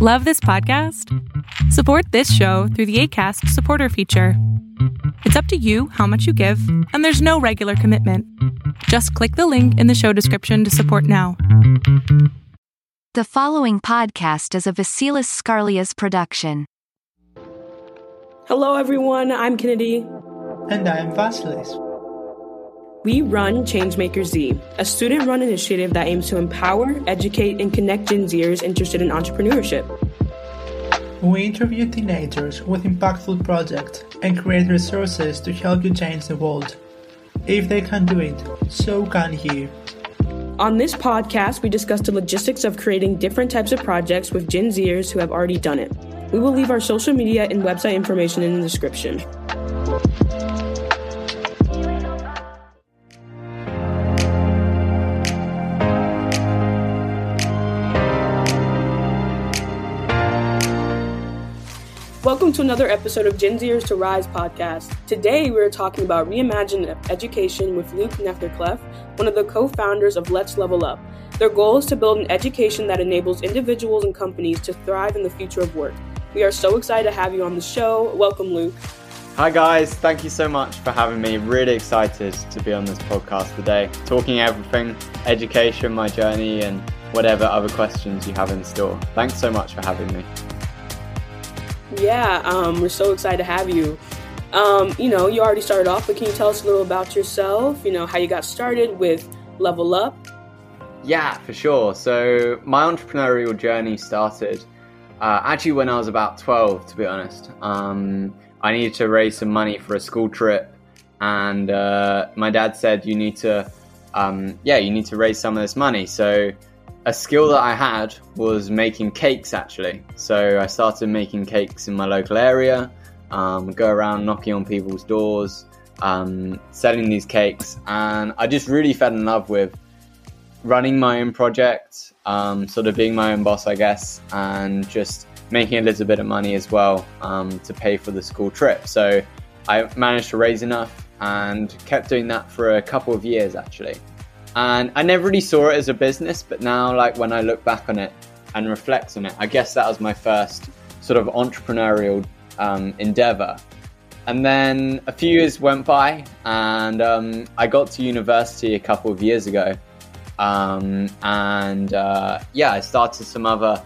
Love this podcast? Support this show through the ACAST supporter feature. It's up to you how much you give, and there's no regular commitment. Just click the link in the show description to support now. The following podcast is a Vasilis Scarlia's production. Hello, everyone. I'm Kennedy. And I am Vasilis. We run Changemaker Z, a student run initiative that aims to empower, educate, and connect Gen Zers interested in entrepreneurship. We interview teenagers with impactful projects and create resources to help you change the world. If they can do it, so can you. On this podcast, we discuss the logistics of creating different types of projects with Gen Zers who have already done it. We will leave our social media and website information in the description. Welcome to another episode of Gen Zers to Rise podcast. Today we're talking about reimagined education with Luke Nethercliffe, one of the co-founders of Let's Level Up. Their goal is to build an education that enables individuals and companies to thrive in the future of work. We are so excited to have you on the show. Welcome, Luke. Hi guys, thank you so much for having me. Really excited to be on this podcast today, talking everything education, my journey, and whatever other questions you have in store. Thanks so much for having me. Yeah, um, we're so excited to have you. Um, you know, you already started off, but can you tell us a little about yourself? You know, how you got started with Level Up? Yeah, for sure. So, my entrepreneurial journey started uh, actually when I was about 12, to be honest. Um, I needed to raise some money for a school trip, and uh, my dad said, You need to, um, yeah, you need to raise some of this money. So, a skill that I had was making cakes actually. So I started making cakes in my local area, um, go around knocking on people's doors, um, selling these cakes, and I just really fell in love with running my own project, um, sort of being my own boss, I guess, and just making a little bit of money as well um, to pay for the school trip. So I managed to raise enough and kept doing that for a couple of years actually and I never really saw it as a business, but now, like when I look back on it and reflect on it, I guess that was my first sort of entrepreneurial um, endeavor. And then a few years went by, and um, I got to university a couple of years ago. Um, and uh, yeah, I started some other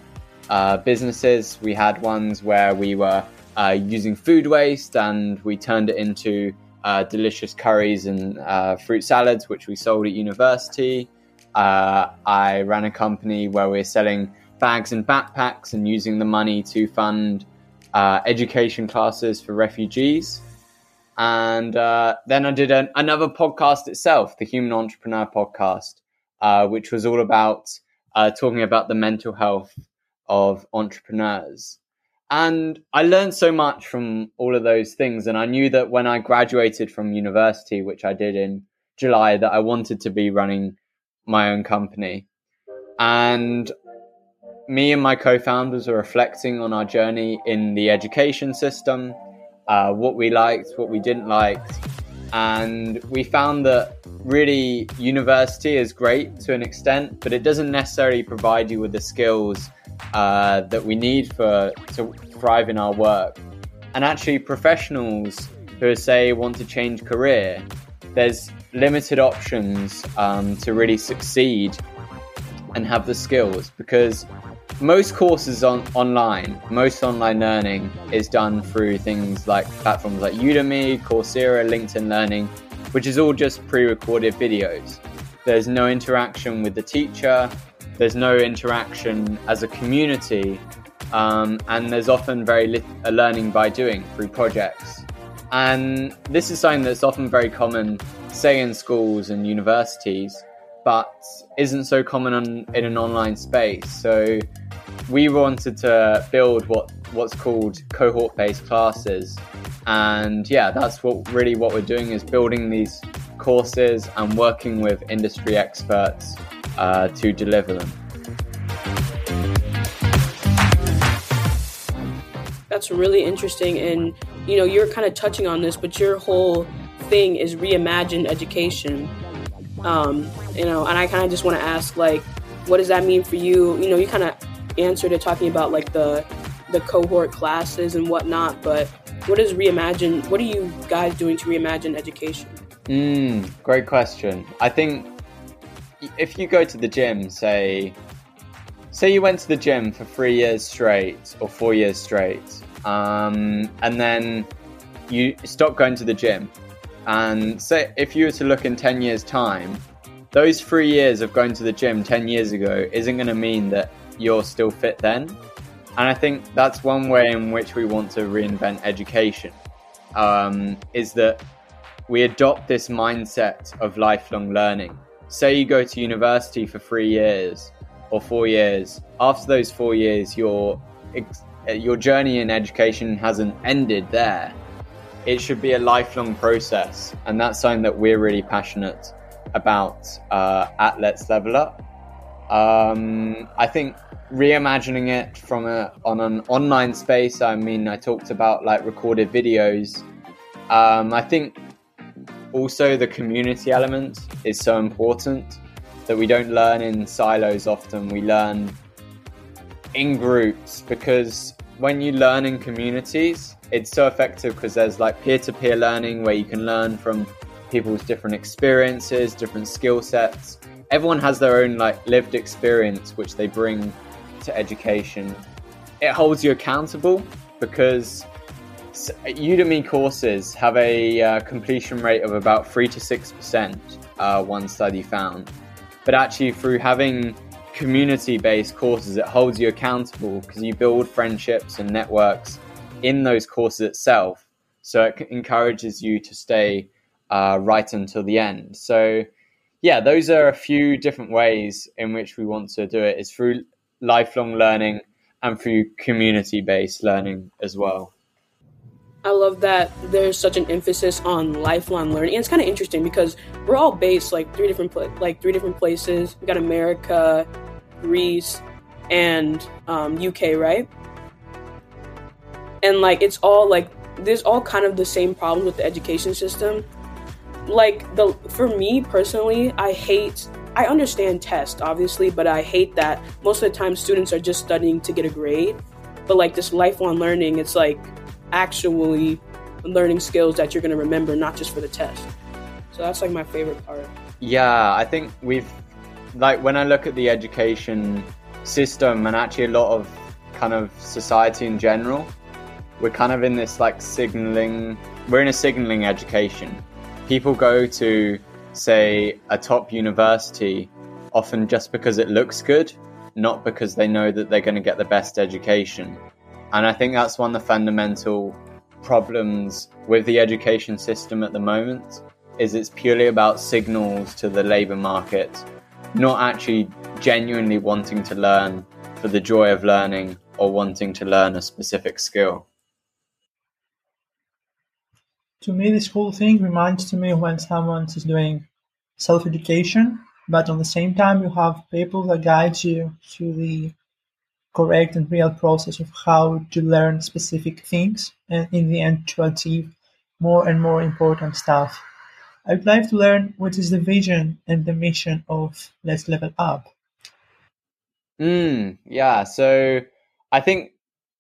uh, businesses. We had ones where we were uh, using food waste and we turned it into uh, delicious curries and uh, fruit salads, which we sold at university. Uh, I ran a company where we are selling bags and backpacks and using the money to fund uh, education classes for refugees. And uh, then I did an, another podcast itself, the Human Entrepreneur Podcast, uh, which was all about talking about the mental health of entrepreneurs. And I learned so much from all of those things. And I knew that when I graduated from university, which I did in July, that I wanted to be running my own company. And me and my co founders are reflecting on our journey in the education system, uh, what we liked, what we didn't like. And we found that really university is great to an extent, but it doesn't necessarily provide you with the skills uh, that we need for to thrive in our work. And actually, professionals who say want to change career, there's limited options um, to really succeed and have the skills because most courses on online, most online learning is done through things like platforms like Udemy, Coursera, LinkedIn Learning, which is all just pre-recorded videos. There's no interaction with the teacher. There's no interaction as a community, um, and there's often very little learning by doing through projects. And this is something that's often very common, say in schools and universities, but isn't so common on, in an online space. So we wanted to build what what's called cohort-based classes, and yeah, that's what really what we're doing is building these courses and working with industry experts uh, to deliver them. That's really interesting, and you know you're kind of touching on this, but your whole thing is reimagined education. Um, you know, and I kind of just want to ask, like, what does that mean for you? You know, you kind of answered it talking about like the the cohort classes and whatnot, but what is reimagine? What are you guys doing to reimagine education? Mm, great question. I think if you go to the gym, say, say you went to the gym for three years straight or four years straight, um, and then you stop going to the gym, and say if you were to look in ten years' time, those three years of going to the gym ten years ago isn't going to mean that you're still fit then. And I think that's one way in which we want to reinvent education. Um, is that we adopt this mindset of lifelong learning. Say you go to university for three years or four years. After those four years, your your journey in education hasn't ended there. It should be a lifelong process, and that's something that we're really passionate about uh, at Let's Level Up. Um, I think reimagining it from a on an online space. I mean, I talked about like recorded videos. Um, I think also the community element is so important that we don't learn in silos often. We learn in groups because when you learn in communities, it's so effective because there's like peer to peer learning where you can learn from people's different experiences, different skill sets. Everyone has their own like lived experience which they bring to education. It holds you accountable because Udemy courses have a uh, completion rate of about 3 to 6%, uh, one study found. But actually, through having community based courses, it holds you accountable because you build friendships and networks in those courses itself. So it encourages you to stay uh, right until the end. So, yeah, those are a few different ways in which we want to do it. Is through lifelong learning and through community based learning as well. I love that there's such an emphasis on lifelong learning. And it's kind of interesting because we're all based like three different pla- like three different places. We got America, Greece, and um, UK, right? And like it's all like there's all kind of the same problems with the education system. Like the for me personally, I hate I understand tests obviously, but I hate that most of the time students are just studying to get a grade. But like this lifelong learning, it's like actually learning skills that you're going to remember, not just for the test. So that's like my favorite part. Yeah, I think we've, like, when I look at the education system and actually a lot of kind of society in general, we're kind of in this like signaling, we're in a signaling education. People go to, say, a top university often just because it looks good, not because they know that they're going to get the best education. And I think that's one of the fundamental problems with the education system at the moment is it's purely about signals to the labor market, not actually genuinely wanting to learn for the joy of learning or wanting to learn a specific skill. To me, this whole thing reminds to me when someone is doing self-education, but on the same time you have people that guide you through the correct and real process of how to learn specific things and in the end to achieve more and more important stuff. I would like to learn what is the vision and the mission of Let's Level Up. Mm, yeah, so I think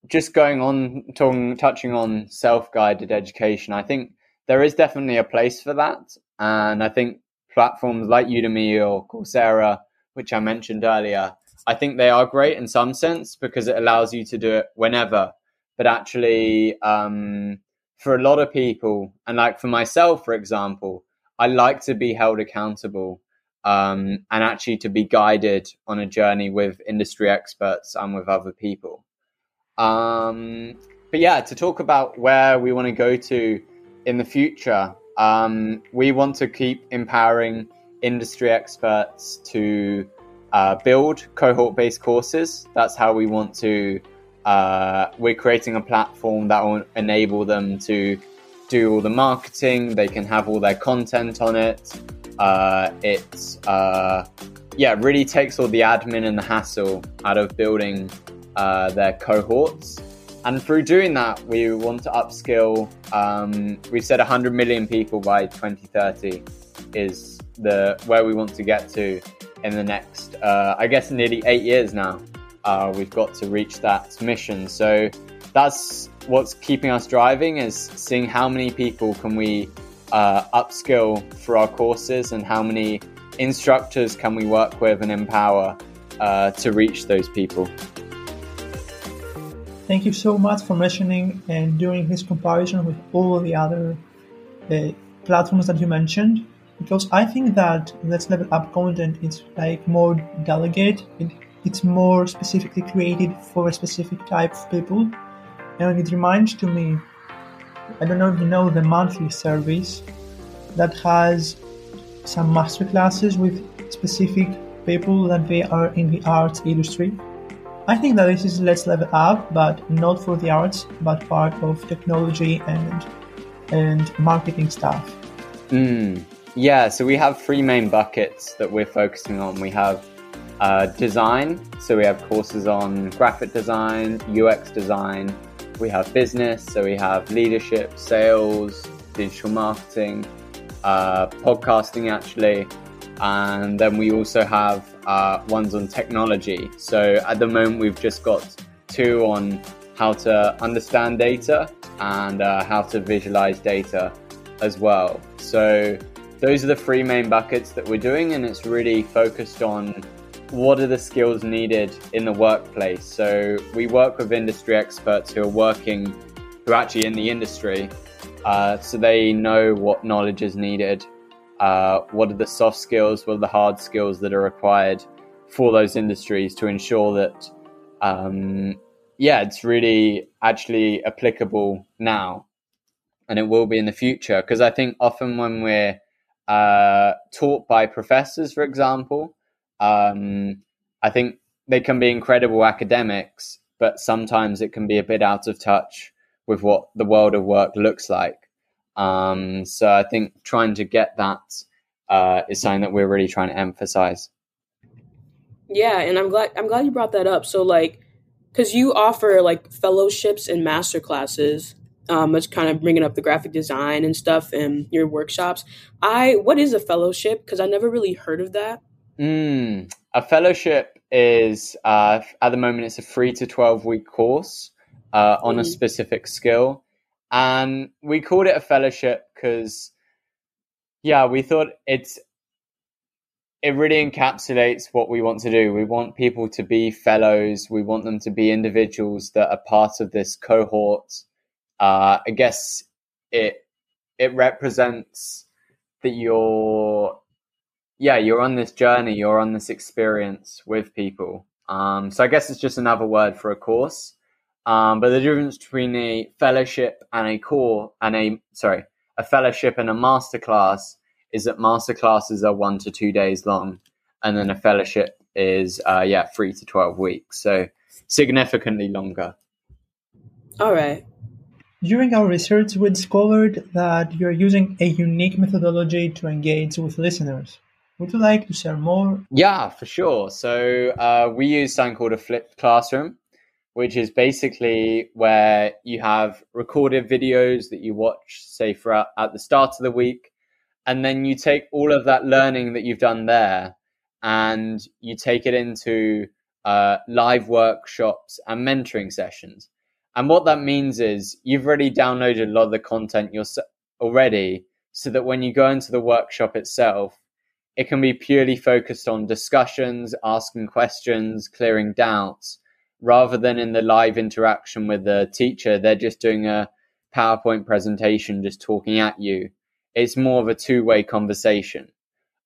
just going on talking, touching on self-guided education, I think there is definitely a place for that, and I think platforms like Udemy or Coursera, which I mentioned earlier, I think they are great in some sense because it allows you to do it whenever. But actually, um, for a lot of people, and like for myself, for example, I like to be held accountable um, and actually to be guided on a journey with industry experts and with other people. Um, but yeah, to talk about where we want to go to in the future, um, we want to keep empowering industry experts to uh, build cohort based courses. That's how we want to. Uh, we're creating a platform that will enable them to do all the marketing. They can have all their content on it. Uh, it's uh, yeah, really takes all the admin and the hassle out of building uh, their cohorts. And through doing that, we want to upskill. Um, we said 100 million people by 2030 is the where we want to get to in the next, uh, I guess, nearly eight years now. uh, we've got to reach that mission. So that's what's keeping us driving is seeing how many people can we uh, upskill for our courses and how many instructors can we work with and empower uh, to reach those people. Thank you so much for mentioning and doing this comparison with all the other uh, platforms that you mentioned because I think that Let's Level Up content is like more delegate. It, it's more specifically created for a specific type of people, and it reminds to me. I don't know if you know the monthly service that has some master classes with specific people that they are in the arts industry. I think that this is Let's Level Up, but not for the arts, but part of technology and and marketing stuff. Mm. Yeah, so we have three main buckets that we're focusing on. We have uh, design, so we have courses on graphic design, UX design. We have business, so we have leadership, sales, digital marketing, uh, podcasting, actually. And then we also have uh, ones on technology. So at the moment, we've just got two on how to understand data and uh, how to visualize data as well. So those are the three main buckets that we're doing, and it's really focused on what are the skills needed in the workplace. So we work with industry experts who are working, who are actually in the industry, uh, so they know what knowledge is needed, uh, what are the soft skills, what are the hard skills that are required for those industries to ensure that, um, yeah, it's really actually applicable now, and it will be in the future. Because I think often when we're uh, taught by professors, for example. Um, I think they can be incredible academics, but sometimes it can be a bit out of touch with what the world of work looks like. Um, so I think trying to get that uh, is something that we're really trying to emphasize. Yeah, and I'm glad I'm glad you brought that up. So like, because you offer like fellowships and master classes, um, much kind of bringing up the graphic design and stuff and your workshops. I what is a fellowship? Because I never really heard of that. Mm, a fellowship is uh, at the moment it's a three to twelve week course uh, on mm. a specific skill, and we called it a fellowship because yeah, we thought it's it really encapsulates what we want to do. We want people to be fellows. We want them to be individuals that are part of this cohort uh, I guess it it represents that you're yeah you're on this journey, you're on this experience with people. Um, so I guess it's just another word for a course. Um, but the difference between a fellowship and a core and a sorry a fellowship and a masterclass is that masterclasses are one to two days long, and then a fellowship is uh, yeah three to twelve weeks, so significantly longer. All right. During our research, we discovered that you are using a unique methodology to engage with listeners. Would you like to share more? Yeah, for sure. So uh, we use something called a flipped classroom, which is basically where you have recorded videos that you watch, say, for at the start of the week, and then you take all of that learning that you've done there and you take it into uh, live workshops and mentoring sessions. And what that means is you've already downloaded a lot of the content yourself already, so that when you go into the workshop itself, it can be purely focused on discussions, asking questions, clearing doubts, rather than in the live interaction with the teacher. They're just doing a PowerPoint presentation, just talking at you. It's more of a two way conversation.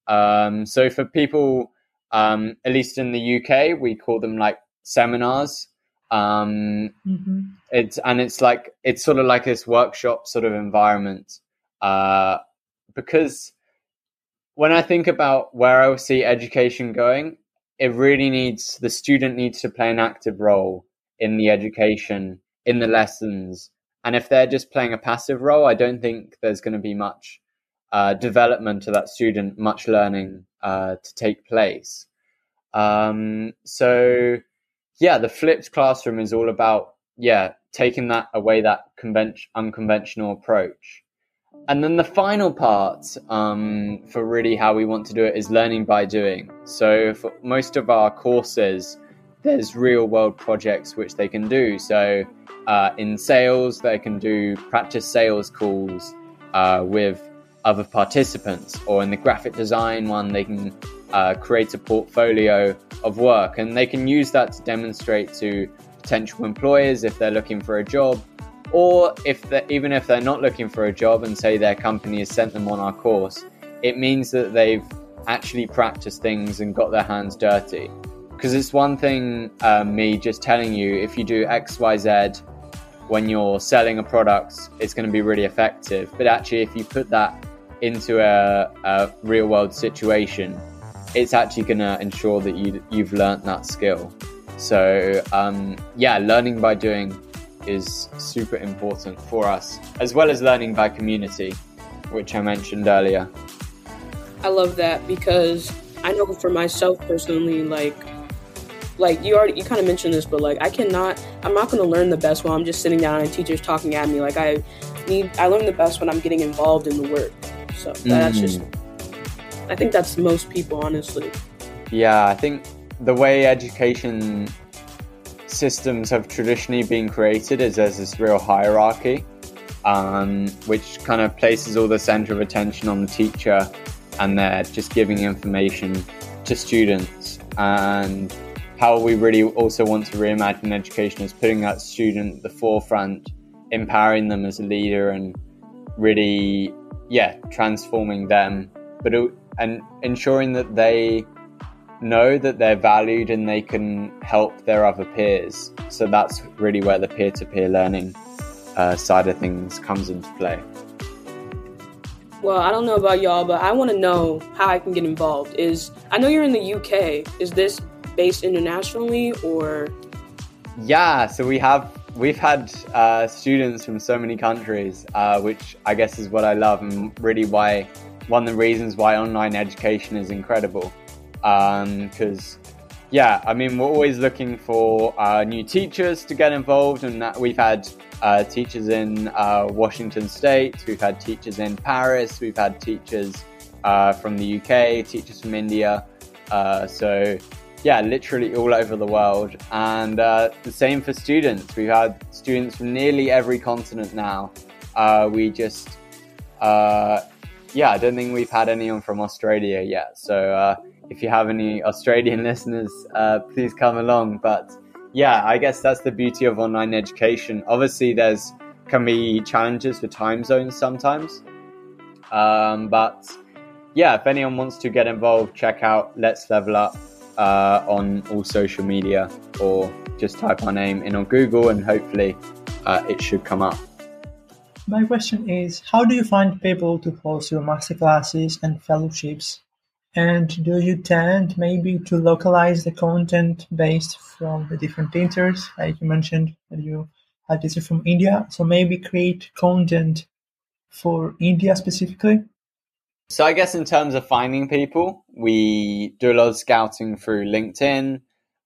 Um, so for people, um, at least in the UK, we call them like seminars um mm-hmm. it's and it's like it's sort of like this workshop sort of environment uh because when i think about where i see education going it really needs the student needs to play an active role in the education in the lessons and if they're just playing a passive role i don't think there's going to be much uh, development to that student much learning uh, to take place um, so yeah, the flipped classroom is all about yeah taking that away that convention unconventional approach. And then the final part um, for really how we want to do it is learning by doing. So for most of our courses, there's real world projects which they can do. So uh, in sales, they can do practice sales calls uh, with other participants, or in the graphic design one, they can uh, create a portfolio of work and they can use that to demonstrate to potential employers if they're looking for a job or if even if they're not looking for a job and say their company has sent them on our course it means that they've actually practiced things and got their hands dirty. Because it's one thing um, me just telling you if you do xyz when you're selling a product it's going to be really effective. But actually if you put that into a, a real world situation it's actually going to ensure that you, you've learned that skill. So um, yeah learning by doing is super important for us as well as learning by community which i mentioned earlier. I love that because i know for myself personally like like you already you kind of mentioned this but like i cannot i'm not going to learn the best while i'm just sitting down and teachers talking at me. Like i need i learn the best when i'm getting involved in the work so that's mm. just i think that's most people honestly yeah i think the way education systems have traditionally been created is there's this real hierarchy um, which kind of places all the center of attention on the teacher and they're just giving information to students and how we really also want to reimagine education is putting that student at the forefront, empowering them as a leader, and really, yeah, transforming them, but and ensuring that they know that they're valued and they can help their other peers. So that's really where the peer-to-peer learning uh, side of things comes into play. Well, I don't know about y'all, but I want to know how I can get involved. Is I know you're in the UK. Is this based internationally or? Yeah, so we have we've had uh, students from so many countries, uh, which I guess is what I love and really why one of the reasons why online education is incredible. Because um, yeah, I mean we're always looking for uh, new teachers to get involved, and that we've had uh, teachers in uh, Washington State, we've had teachers in Paris, we've had teachers uh, from the UK, teachers from India. so yeah, literally all over the world. And uh, the same for students. We've had students from nearly every continent now. Uh, we just, uh, yeah, I don't think we've had anyone from Australia yet. So uh, if you have any Australian listeners, uh, please come along. But yeah, I guess that's the beauty of online education. Obviously, there's can be challenges with time zones sometimes. Um, but yeah, if anyone wants to get involved, check out Let's Level Up uh, on all social media or just type our name in on Google and hopefully uh, it should come up. My question is How do you find people to host your masterclasses and fellowships? And do you tend maybe to localize the content based from the different teachers? Like you mentioned that you had teachers from India. So maybe create content for India specifically? So I guess in terms of finding people, we do a lot of scouting through LinkedIn.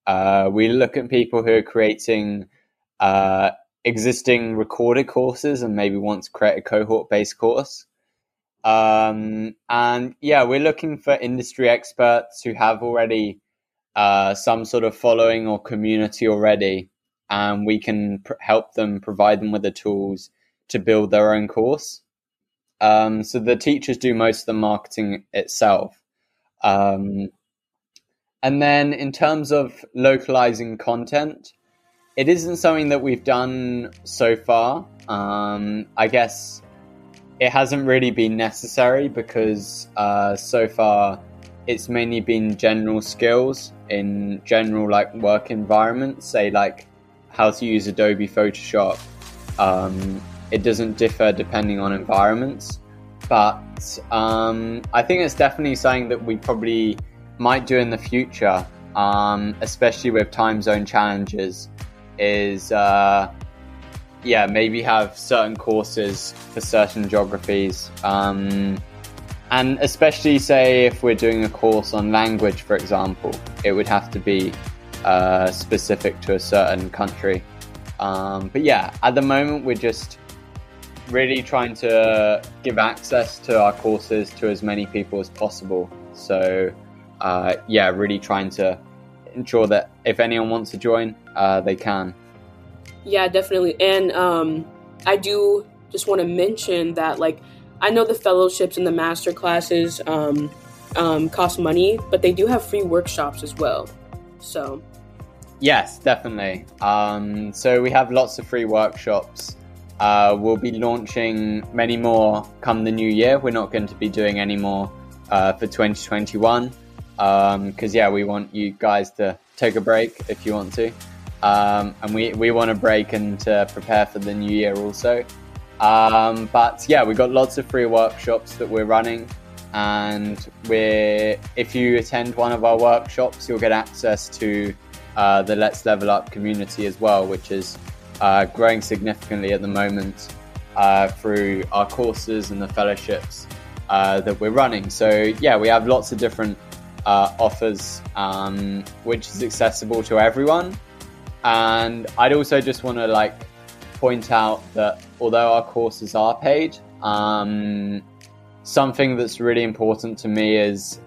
Uh, we look at people who are creating uh, existing recorded courses and maybe want to create a cohort-based course. Um, and yeah, we're looking for industry experts who have already uh, some sort of following or community already, and we can pr- help them provide them with the tools to build their own course. Um, so the teachers do most of the marketing itself. Um, and then in terms of localizing content, it isn't something that we've done so far. Um, I guess it hasn't really been necessary because uh, so far it's mainly been general skills in general like work environments, say like how to use Adobe Photoshop. Um, it doesn't differ depending on environments. But um, I think it's definitely something that we probably might do in the future, um, especially with time zone challenges. Is uh, yeah, maybe have certain courses for certain geographies. Um, and especially, say, if we're doing a course on language, for example, it would have to be uh, specific to a certain country. Um, but yeah, at the moment, we're just really trying to give access to our courses to as many people as possible. So, uh, yeah, really trying to ensure that if anyone wants to join, uh, they can. Yeah, definitely. And um, I do just want to mention that, like, I know the fellowships and the master classes um, um, cost money, but they do have free workshops as well. So, yes, definitely. Um, so we have lots of free workshops. Uh, we'll be launching many more come the new year. We're not going to be doing any more uh, for 2021 because um, yeah, we want you guys to take a break if you want to, um, and we we want a break and to prepare for the new year also. Um, but yeah, we've got lots of free workshops that we're running, and we're if you attend one of our workshops, you'll get access to uh, the Let's Level Up community as well, which is uh, growing significantly at the moment uh, through our courses and the fellowships uh, that we're running. So yeah, we have lots of different uh, offers, um, which is accessible to everyone. And I'd also just want to like point out that although our courses are paid, um, something that's really important to me is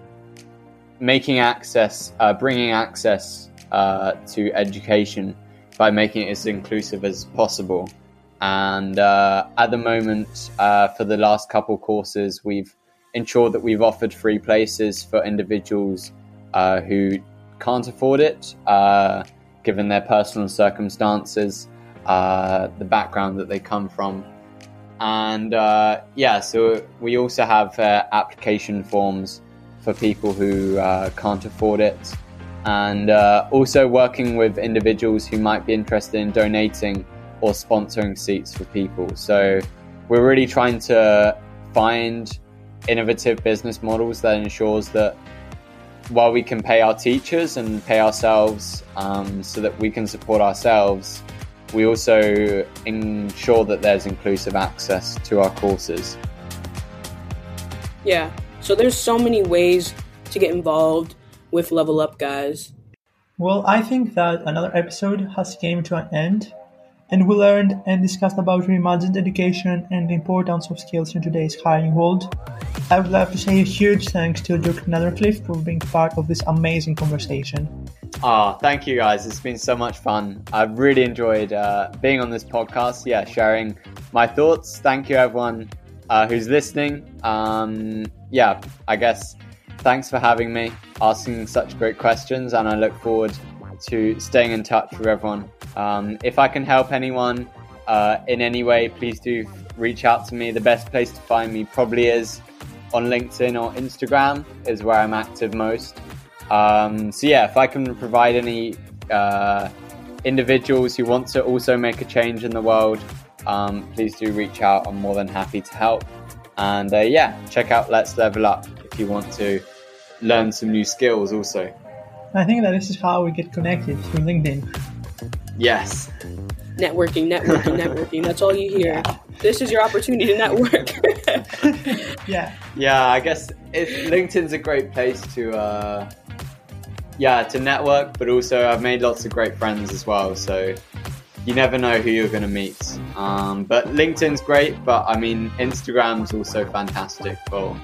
making access, uh, bringing access uh, to education by making it as inclusive as possible. And uh, at the moment, uh, for the last couple courses, we've ensured that we've offered free places for individuals uh, who can't afford it, uh, given their personal circumstances, uh, the background that they come from. And uh, yeah, so we also have application forms for people who can't afford it and uh, also working with individuals who might be interested in donating or sponsoring seats for people. So we're really trying to find innovative business models that ensures that while we can pay our teachers and pay ourselves um, so that we can support ourselves, we also ensure that there's inclusive access to our courses. Yeah, so there's so many ways to get involved with Level Up, guys? Well, I think that another episode has came to an end, and we learned and discussed about reimagined education and the importance of skills in today's hiring world. I would like to say a huge thanks to Luke Nethercliffe for being part of this amazing conversation. Ah, oh, thank you guys. It's been so much fun. I've really enjoyed uh, being on this podcast. Yeah, sharing my thoughts. Thank you, everyone uh, who's listening. Um, yeah, I guess thanks for having me, asking such great questions, and I look forward to staying in touch with everyone. Um, if I can help anyone uh, in any way, please do reach out to me. The best place to find me probably is on LinkedIn or Instagram, is where I'm active most. Um, so, yeah, if I can provide any uh, individuals who want to also make a change in the world, um, please do reach out. I'm more than happy to help. And uh, yeah, check out Let's Level Up if you want to learn some new skills also. I think that this is how we get connected through LinkedIn. Yes. Networking, networking, networking. That's all you hear. Yeah. This is your opportunity to network. yeah. Yeah, I guess it, LinkedIn's a great place to, uh, yeah, to network, but also I've made lots of great friends as well. So you never know who you're going to meet. Um, but LinkedIn's great, but I mean, Instagram's also fantastic for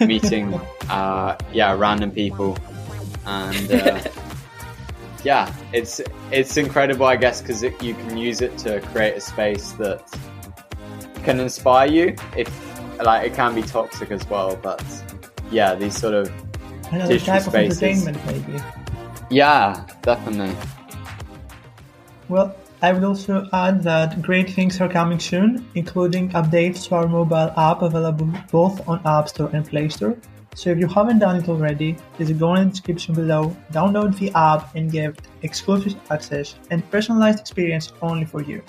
meeting, uh, yeah, random people, and uh, yeah, it's it's incredible, I guess, because you can use it to create a space that can inspire you. If like it can be toxic as well, but yeah, these sort of Another type spaces. of entertainment, maybe. Yeah, definitely. Well, I would also add that great things are coming soon, including updates to our mobile app available both on App Store and Play Store. So if you haven't done it already, please go in the description below, download the app and get exclusive access and personalized experience only for you.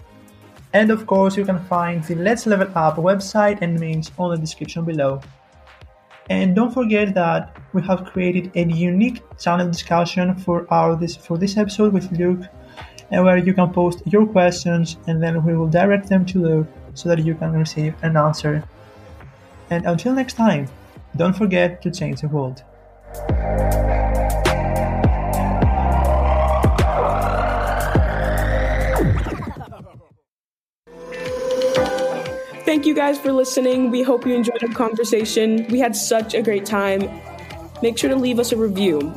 And of course, you can find the Let's Level Up website and links on the description below. And don't forget that we have created a unique channel discussion for our this for this episode with Luke and where you can post your questions and then we will direct them to Luke so that you can receive an answer. And until next time, don't forget to change the world. Thank you guys for listening. We hope you enjoyed our conversation. We had such a great time. Make sure to leave us a review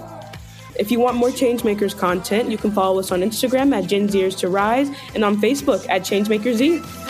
If you want more Changemakers content, you can follow us on Instagram at Gen Zers to Rise and on Facebook at ChangemakersZ.